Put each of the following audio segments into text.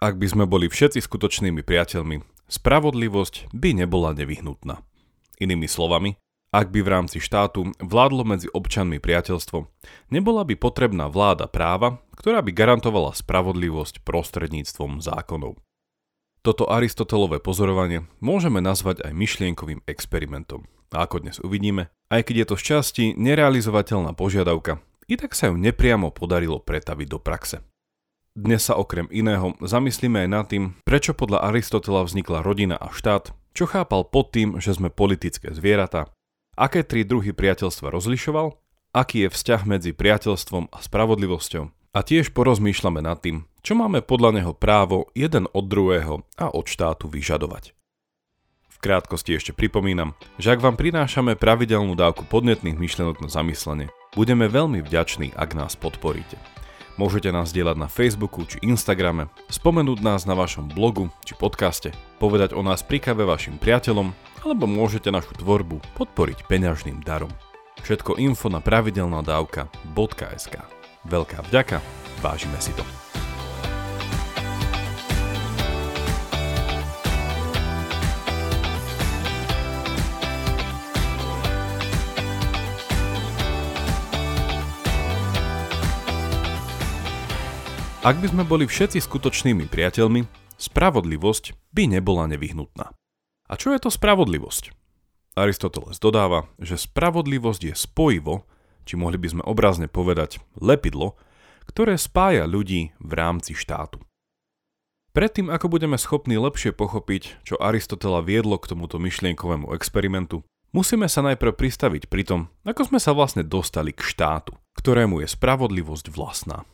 Ak by sme boli všetci skutočnými priateľmi, spravodlivosť by nebola nevyhnutná. Inými slovami, ak by v rámci štátu vládlo medzi občanmi priateľstvo, nebola by potrebná vláda práva, ktorá by garantovala spravodlivosť prostredníctvom zákonov. Toto Aristotelové pozorovanie môžeme nazvať aj myšlienkovým experimentom. A ako dnes uvidíme, aj keď je to z časti nerealizovateľná požiadavka, i tak sa ju nepriamo podarilo pretaviť do praxe. Dnes sa okrem iného zamyslíme aj nad tým, prečo podľa Aristotela vznikla rodina a štát, čo chápal pod tým, že sme politické zvieratá, aké tri druhy priateľstva rozlišoval, aký je vzťah medzi priateľstvom a spravodlivosťou a tiež porozmýšľame nad tým, čo máme podľa neho právo jeden od druhého a od štátu vyžadovať. V krátkosti ešte pripomínam, že ak vám prinášame pravidelnú dávku podnetných myšlenok na zamyslenie, budeme veľmi vďační, ak nás podporíte. Môžete nás dielať na Facebooku či Instagrame, spomenúť nás na vašom blogu či podcaste, povedať o nás pri kave vašim priateľom, alebo môžete našu tvorbu podporiť peňažným darom. Všetko info na pravidelnadavka.sk Veľká vďaka, vážime si to. Ak by sme boli všetci skutočnými priateľmi, spravodlivosť by nebola nevyhnutná. A čo je to spravodlivosť? Aristoteles dodáva, že spravodlivosť je spojivo, či mohli by sme obrazne povedať lepidlo, ktoré spája ľudí v rámci štátu. Predtým, ako budeme schopní lepšie pochopiť, čo Aristotela viedlo k tomuto myšlienkovému experimentu, musíme sa najprv pristaviť pri tom, ako sme sa vlastne dostali k štátu, ktorému je spravodlivosť vlastná.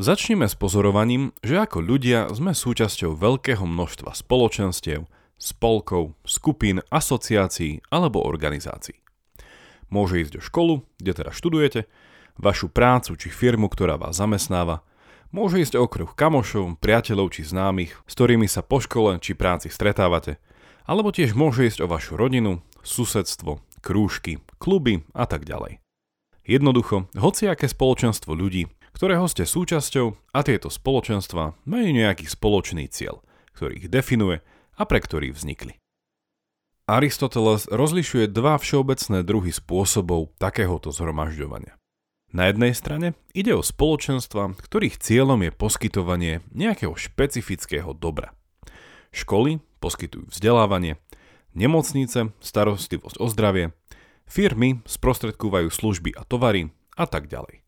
Začneme s pozorovaním, že ako ľudia sme súčasťou veľkého množstva spoločenstiev, spolkov, skupín, asociácií alebo organizácií. Môže ísť o školu, kde teda študujete, vašu prácu či firmu, ktorá vás zamestnáva, môže ísť o okruh kamošov, priateľov či známych, s ktorými sa po škole či práci stretávate, alebo tiež môže ísť o vašu rodinu, susedstvo, krúžky, kluby a tak ďalej. Jednoducho, hociaké spoločenstvo ľudí, ktorého ste súčasťou a tieto spoločenstva majú nejaký spoločný cieľ, ktorý ich definuje a pre ktorý vznikli. Aristoteles rozlišuje dva všeobecné druhy spôsobov takéhoto zhromažďovania. Na jednej strane ide o spoločenstva, ktorých cieľom je poskytovanie nejakého špecifického dobra. Školy poskytujú vzdelávanie, nemocnice starostlivosť o zdravie, firmy sprostredkúvajú služby a tovary a tak ďalej.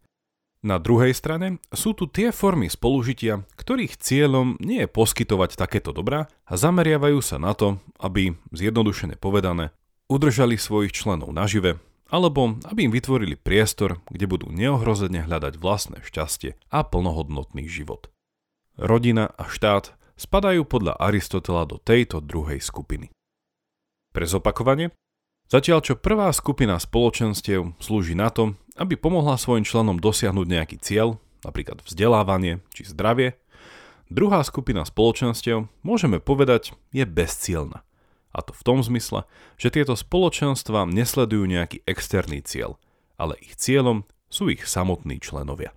Na druhej strane sú tu tie formy spolužitia, ktorých cieľom nie je poskytovať takéto dobrá a zameriavajú sa na to, aby, zjednodušene povedané, udržali svojich členov nažive, alebo aby im vytvorili priestor, kde budú neohrozene hľadať vlastné šťastie a plnohodnotný život. Rodina a štát spadajú podľa Aristotela do tejto druhej skupiny. Pre zopakovanie, Zatiaľ čo prvá skupina spoločenstiev slúži na to, aby pomohla svojim členom dosiahnuť nejaký cieľ, napríklad vzdelávanie či zdravie, druhá skupina spoločenstiev, môžeme povedať, je bezcielna. A to v tom zmysle, že tieto spoločenstva nesledujú nejaký externý cieľ, ale ich cieľom sú ich samotní členovia.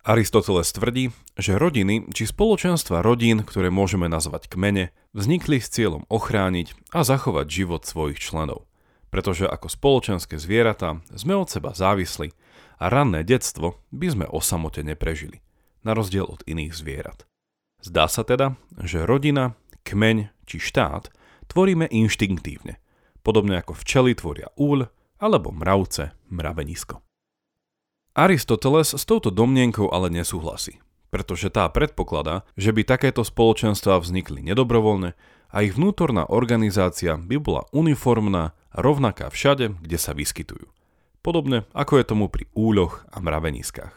Aristoteles tvrdí, že rodiny či spoločenstva rodín, ktoré môžeme nazvať kmene, vznikli s cieľom ochrániť a zachovať život svojich členov. Pretože ako spoločenské zvieratá sme od seba závisli a ranné detstvo by sme o samote neprežili, na rozdiel od iných zvierat. Zdá sa teda, že rodina, kmeň či štát tvoríme inštinktívne, podobne ako včely tvoria úľ alebo mravce mravenisko. Aristoteles s touto domnienkou ale nesúhlasí, pretože tá predpokladá, že by takéto spoločenstva vznikli nedobrovoľne a ich vnútorná organizácia by bola uniformná rovnaká všade, kde sa vyskytujú. Podobne ako je tomu pri úľoch a mraveniskách.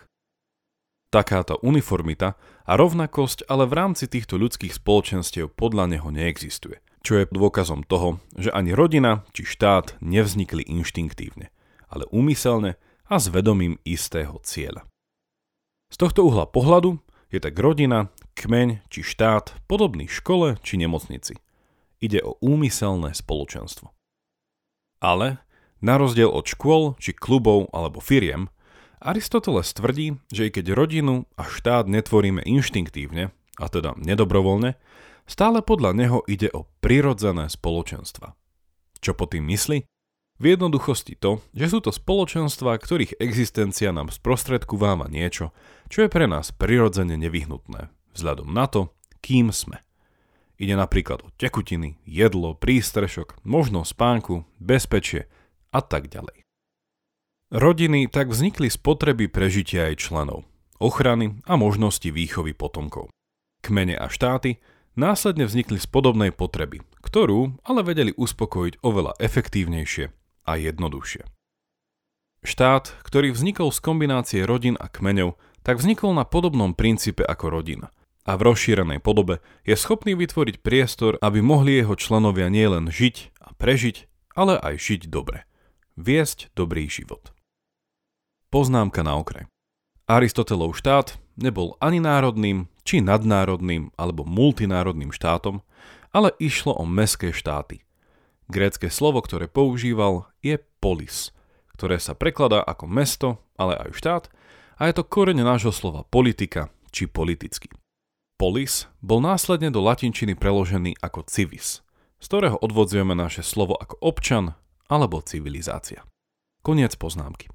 Takáto uniformita a rovnakosť ale v rámci týchto ľudských spoločenstiev podľa neho neexistuje, čo je dôkazom toho, že ani rodina či štát nevznikli inštinktívne, ale úmyselne a s vedomím istého cieľa. Z tohto uhla pohľadu je tak rodina, kmeň či štát podobný škole či nemocnici. Ide o úmyselné spoločenstvo. Ale, na rozdiel od škôl či klubov alebo firiem, Aristoteles tvrdí, že i keď rodinu a štát netvoríme inštinktívne, a teda nedobrovoľne, stále podľa neho ide o prirodzené spoločenstva. Čo po tým myslí? V jednoduchosti to, že sú to spoločenstva, ktorých existencia nám sprostredkováva niečo, čo je pre nás prirodzene nevyhnutné, vzhľadom na to, kým sme. Ide napríklad o tekutiny, jedlo, prístrešok, možnosť spánku, bezpečie a tak ďalej. Rodiny tak vznikli z potreby prežitia aj členov, ochrany a možnosti výchovy potomkov. Kmene a štáty následne vznikli z podobnej potreby, ktorú ale vedeli uspokojiť oveľa efektívnejšie a jednoduchšie. Štát, ktorý vznikol z kombinácie rodín a kmeňov, tak vznikol na podobnom princípe ako rodina a v rozšírenej podobe je schopný vytvoriť priestor, aby mohli jeho členovia nielen žiť a prežiť, ale aj žiť dobre. Viesť dobrý život. Poznámka na okraj. Aristotelov štát nebol ani národným, či nadnárodným alebo multinárodným štátom, ale išlo o meské štáty – Grécke slovo, ktoré používal, je polis, ktoré sa prekladá ako mesto, ale aj štát a je to koreň nášho slova politika či politický. Polis bol následne do latinčiny preložený ako civis, z ktorého odvodzujeme naše slovo ako občan alebo civilizácia. Koniec poznámky.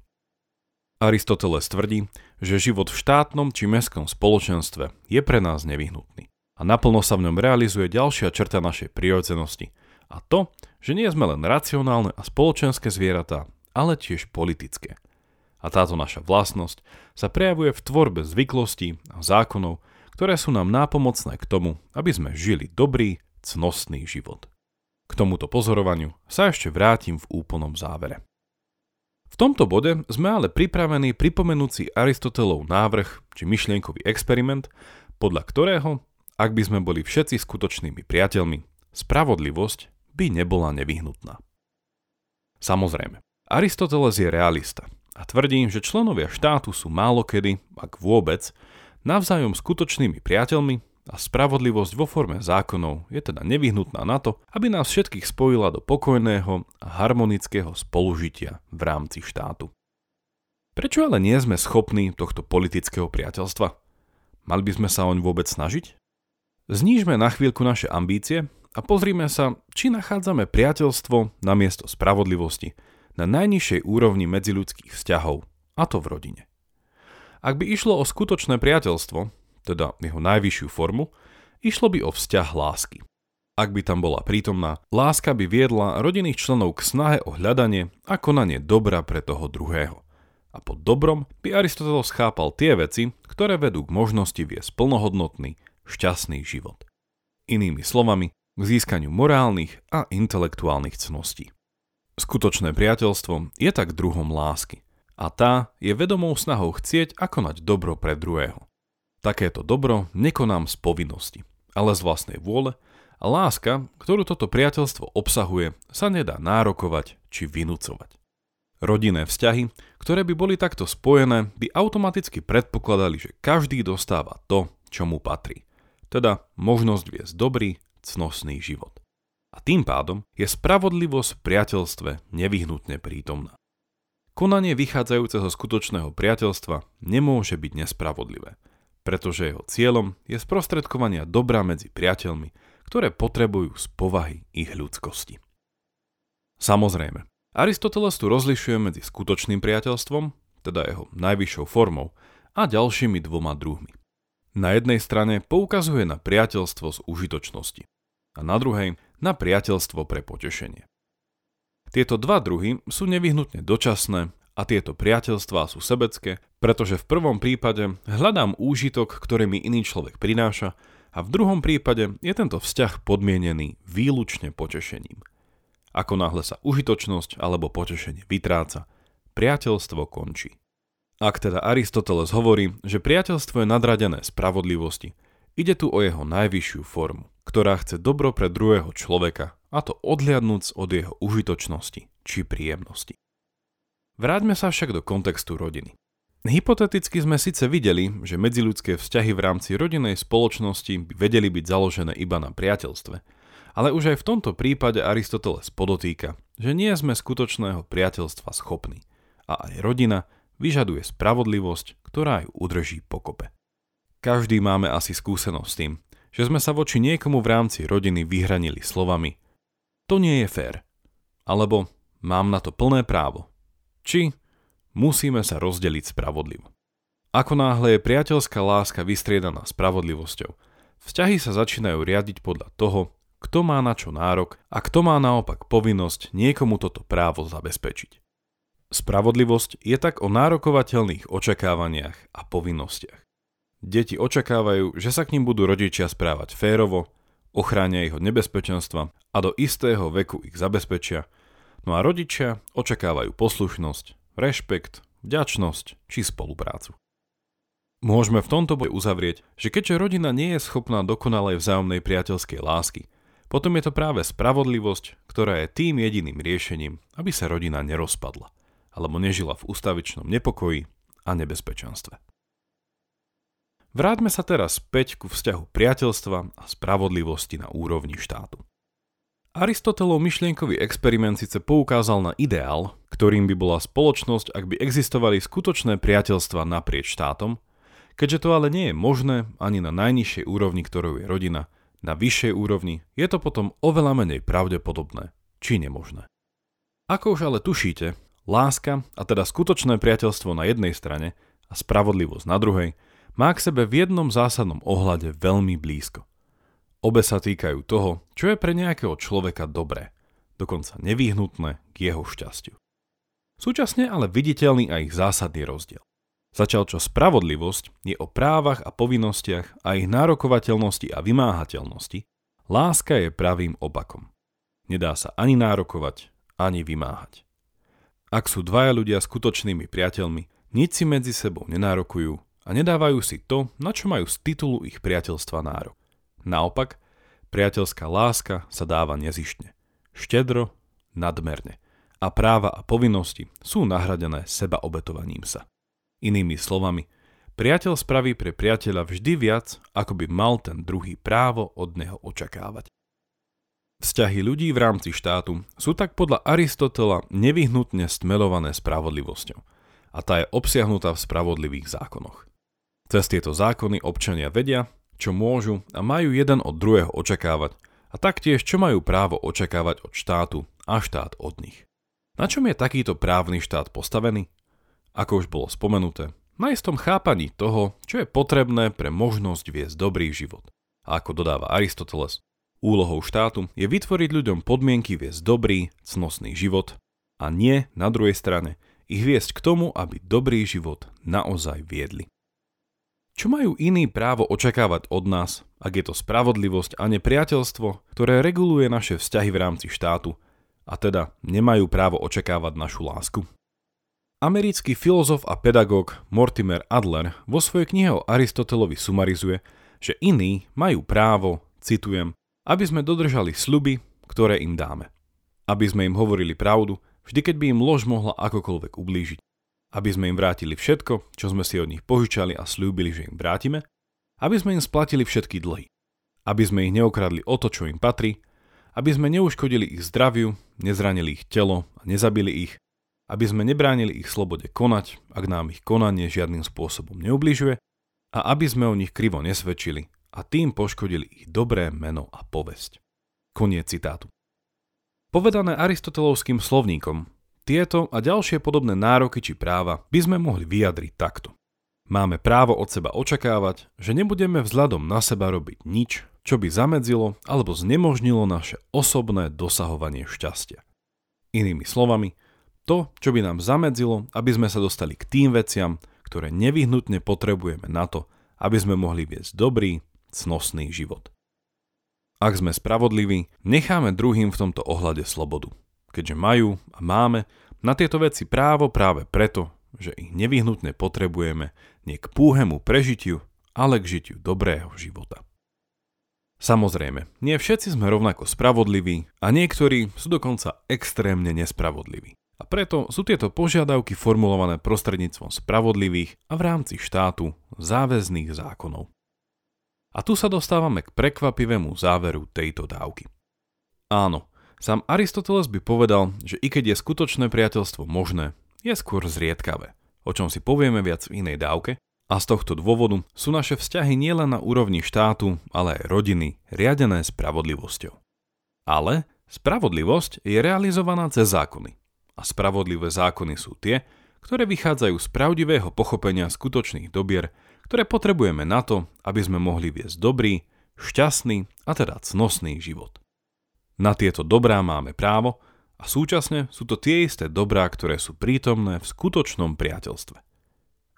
Aristoteles tvrdí, že život v štátnom či mestskom spoločenstve je pre nás nevyhnutný a naplno sa v ňom realizuje ďalšia črta našej prirodzenosti – a to, že nie sme len racionálne a spoločenské zvieratá, ale tiež politické. A táto naša vlastnosť sa prejavuje v tvorbe zvyklostí a zákonov, ktoré sú nám nápomocné k tomu, aby sme žili dobrý, cnostný život. K tomuto pozorovaniu sa ešte vrátim v úplnom závere. V tomto bode sme ale pripravení pripomenúci Aristotelov návrh či myšlienkový experiment, podľa ktorého, ak by sme boli všetci skutočnými priateľmi, spravodlivosť by nebola nevyhnutná. Samozrejme, Aristoteles je realista a tvrdí, že členovia štátu sú málokedy, ak vôbec, navzájom skutočnými priateľmi a spravodlivosť vo forme zákonov je teda nevyhnutná na to, aby nás všetkých spojila do pokojného a harmonického spolužitia v rámci štátu. Prečo ale nie sme schopní tohto politického priateľstva? Mali by sme sa oň vôbec snažiť? Znížme na chvíľku naše ambície a pozrime sa, či nachádzame priateľstvo na miesto spravodlivosti na najnižšej úrovni medziľudských vzťahov, a to v rodine. Ak by išlo o skutočné priateľstvo, teda jeho najvyššiu formu, išlo by o vzťah lásky. Ak by tam bola prítomná, láska by viedla rodinných členov k snahe o hľadanie a konanie dobra pre toho druhého. A pod dobrom by Aristoteles chápal tie veci, ktoré vedú k možnosti viesť plnohodnotný, šťastný život. Inými slovami, k získaniu morálnych a intelektuálnych cností. Skutočné priateľstvo je tak druhom lásky a tá je vedomou snahou chcieť a konať dobro pre druhého. Takéto dobro nekonám z povinnosti, ale z vlastnej vôle a láska, ktorú toto priateľstvo obsahuje, sa nedá nárokovať či vynúcovať. Rodinné vzťahy, ktoré by boli takto spojené, by automaticky predpokladali, že každý dostáva to, čo mu patrí. Teda možnosť viesť dobrý cnostný život. A tým pádom je spravodlivosť v priateľstve nevyhnutne prítomná. Konanie vychádzajúce zo skutočného priateľstva nemôže byť nespravodlivé, pretože jeho cieľom je sprostredkovania dobra medzi priateľmi, ktoré potrebujú z povahy ich ľudskosti. Samozrejme, Aristoteles tu rozlišuje medzi skutočným priateľstvom, teda jeho najvyššou formou, a ďalšími dvoma druhmi. Na jednej strane poukazuje na priateľstvo z užitočnosti a na druhej na priateľstvo pre potešenie. Tieto dva druhy sú nevyhnutne dočasné a tieto priateľstvá sú sebecké, pretože v prvom prípade hľadám úžitok, ktorý mi iný človek prináša a v druhom prípade je tento vzťah podmienený výlučne potešením. Ako náhle sa užitočnosť alebo potešenie vytráca, priateľstvo končí. Ak teda Aristoteles hovorí, že priateľstvo je nadradené spravodlivosti, ide tu o jeho najvyššiu formu, ktorá chce dobro pre druhého človeka, a to odliadnúc od jeho užitočnosti či príjemnosti. Vráťme sa však do kontextu rodiny. Hypoteticky sme síce videli, že medziľudské vzťahy v rámci rodinnej spoločnosti by vedeli byť založené iba na priateľstve, ale už aj v tomto prípade Aristoteles podotýka, že nie sme skutočného priateľstva schopní a aj rodina vyžaduje spravodlivosť, ktorá ju udrží pokope. Každý máme asi skúsenosť s tým, že sme sa voči niekomu v rámci rodiny vyhranili slovami to nie je fér, alebo mám na to plné právo, či musíme sa rozdeliť spravodlivo. Ako náhle je priateľská láska vystriedaná spravodlivosťou, vzťahy sa začínajú riadiť podľa toho, kto má na čo nárok a kto má naopak povinnosť niekomu toto právo zabezpečiť. Spravodlivosť je tak o nárokovateľných očakávaniach a povinnostiach. Deti očakávajú, že sa k ním budú rodičia správať férovo, ochránia ich od nebezpečenstva a do istého veku ich zabezpečia, no a rodičia očakávajú poslušnosť, rešpekt, vďačnosť či spoluprácu. Môžeme v tomto boji uzavrieť, že keďže rodina nie je schopná dokonalej vzájomnej priateľskej lásky, potom je to práve spravodlivosť, ktorá je tým jediným riešením, aby sa rodina nerozpadla, alebo nežila v ustavičnom nepokoji a nebezpečenstve. Vráťme sa teraz späť ku vzťahu priateľstva a spravodlivosti na úrovni štátu. Aristotelov myšlienkový experiment síce poukázal na ideál, ktorým by bola spoločnosť, ak by existovali skutočné priateľstva naprieč štátom, keďže to ale nie je možné ani na najnižšej úrovni, ktorou je rodina, na vyššej úrovni je to potom oveľa menej pravdepodobné, či nemožné. Ako už ale tušíte, láska, a teda skutočné priateľstvo na jednej strane a spravodlivosť na druhej, má k sebe v jednom zásadnom ohľade veľmi blízko. Obe sa týkajú toho, čo je pre nejakého človeka dobré, dokonca nevyhnutné k jeho šťastiu. Súčasne ale viditeľný aj ich zásadný rozdiel. Začal čo spravodlivosť je o právach a povinnostiach a ich nárokovateľnosti a vymáhateľnosti, láska je pravým opakom. Nedá sa ani nárokovať, ani vymáhať. Ak sú dvaja ľudia skutočnými priateľmi, nič si medzi sebou nenárokujú a nedávajú si to, na čo majú z titulu ich priateľstva nárok. Naopak, priateľská láska sa dáva nezištne, štedro, nadmerne a práva a povinnosti sú nahradené seba obetovaním sa. Inými slovami, priateľ spraví pre priateľa vždy viac, ako by mal ten druhý právo od neho očakávať. Vzťahy ľudí v rámci štátu sú tak podľa Aristotela nevyhnutne stmelované spravodlivosťou a tá je obsiahnutá v spravodlivých zákonoch. Cez tieto zákony občania vedia, čo môžu a majú jeden od druhého očakávať a taktiež čo majú právo očakávať od štátu a štát od nich. Na čom je takýto právny štát postavený? Ako už bolo spomenuté, na istom chápaní toho, čo je potrebné pre možnosť viesť dobrý život. A ako dodáva Aristoteles, úlohou štátu je vytvoriť ľuďom podmienky viesť dobrý, cnostný život a nie, na druhej strane, ich viesť k tomu, aby dobrý život naozaj viedli. Čo majú iní právo očakávať od nás, ak je to spravodlivosť a nepriateľstvo, ktoré reguluje naše vzťahy v rámci štátu, a teda nemajú právo očakávať našu lásku? Americký filozof a pedagóg Mortimer Adler vo svojej knihe o Aristotelovi sumarizuje, že iní majú právo, citujem, aby sme dodržali sľuby, ktoré im dáme. Aby sme im hovorili pravdu, vždy keď by im lož mohla akokoľvek ublížiť aby sme im vrátili všetko, čo sme si od nich požičali a slúbili, že im vrátime, aby sme im splatili všetky dlhy, aby sme ich neokradli o to, čo im patrí, aby sme neuškodili ich zdraviu, nezranili ich telo a nezabili ich, aby sme nebránili ich slobode konať, ak nám ich konanie žiadnym spôsobom neubližuje, a aby sme o nich krivo nesvedčili a tým poškodili ich dobré meno a povesť. Koniec citátu. Povedané aristotelovským slovníkom, tieto a ďalšie podobné nároky či práva by sme mohli vyjadriť takto. Máme právo od seba očakávať, že nebudeme vzhľadom na seba robiť nič, čo by zamedzilo alebo znemožnilo naše osobné dosahovanie šťastia. Inými slovami, to, čo by nám zamedzilo, aby sme sa dostali k tým veciam, ktoré nevyhnutne potrebujeme na to, aby sme mohli viesť dobrý, cnostný život. Ak sme spravodliví, necháme druhým v tomto ohľade slobodu keďže majú a máme na tieto veci právo práve preto, že ich nevyhnutne potrebujeme nie k púhemu prežitiu, ale k žitiu dobrého života. Samozrejme, nie všetci sme rovnako spravodliví a niektorí sú dokonca extrémne nespravodliví. A preto sú tieto požiadavky formulované prostredníctvom spravodlivých a v rámci štátu záväzných zákonov. A tu sa dostávame k prekvapivému záveru tejto dávky. Áno, Sám Aristoteles by povedal, že i keď je skutočné priateľstvo možné, je skôr zriedkavé, o čom si povieme viac v inej dávke, A z tohto dôvodu sú naše vzťahy nielen na úrovni štátu, ale aj rodiny riadené spravodlivosťou. Ale spravodlivosť je realizovaná cez zákony. A spravodlivé zákony sú tie, ktoré vychádzajú z pravdivého pochopenia skutočných dobier, ktoré potrebujeme na to, aby sme mohli viesť dobrý, šťastný a teda cnosný život. Na tieto dobrá máme právo a súčasne sú to tie isté dobrá, ktoré sú prítomné v skutočnom priateľstve.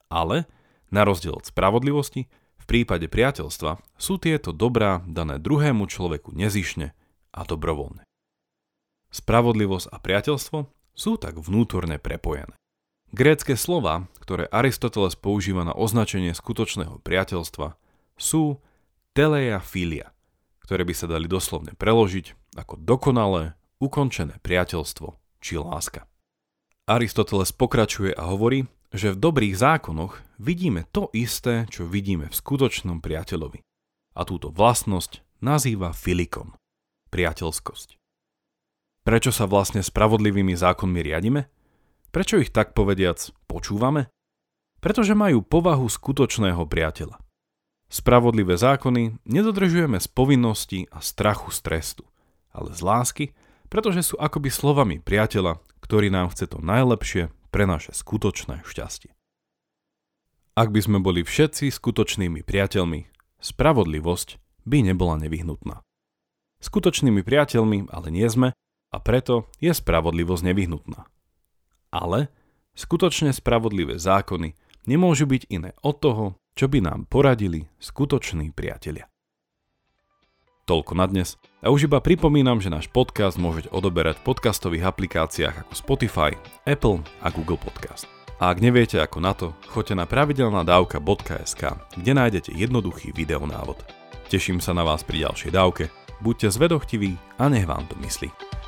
Ale na rozdiel od spravodlivosti, v prípade priateľstva sú tieto dobrá dané druhému človeku nezišne a dobrovoľne. Spravodlivosť a priateľstvo sú tak vnútorne prepojené. Grécké slova, ktoré Aristoteles používa na označenie skutočného priateľstva, sú teleia filia, ktoré by sa dali doslovne preložiť ako dokonalé, ukončené priateľstvo či láska. Aristoteles pokračuje a hovorí, že v dobrých zákonoch vidíme to isté, čo vidíme v skutočnom priateľovi. A túto vlastnosť nazýva filikon, priateľskosť. Prečo sa vlastne spravodlivými zákonmi riadime? Prečo ich tak povediac počúvame? Pretože majú povahu skutočného priateľa. Spravodlivé zákony nedodržujeme z povinnosti a strachu z trestu, ale z lásky, pretože sú akoby slovami priateľa, ktorý nám chce to najlepšie pre naše skutočné šťastie. Ak by sme boli všetci skutočnými priateľmi, spravodlivosť by nebola nevyhnutná. Skutočnými priateľmi ale nie sme a preto je spravodlivosť nevyhnutná. Ale skutočne spravodlivé zákony nemôžu byť iné od toho, čo by nám poradili skutoční priatelia. Toľko na dnes. A už iba pripomínam, že náš podcast môžete odoberať v podcastových aplikáciách ako Spotify, Apple a Google Podcast. A ak neviete ako na to, choďte na pravidelnadavka.sk, kde nájdete jednoduchý videonávod. Teším sa na vás pri ďalšej dávke, buďte zvedochtiví a nech vám to myslí.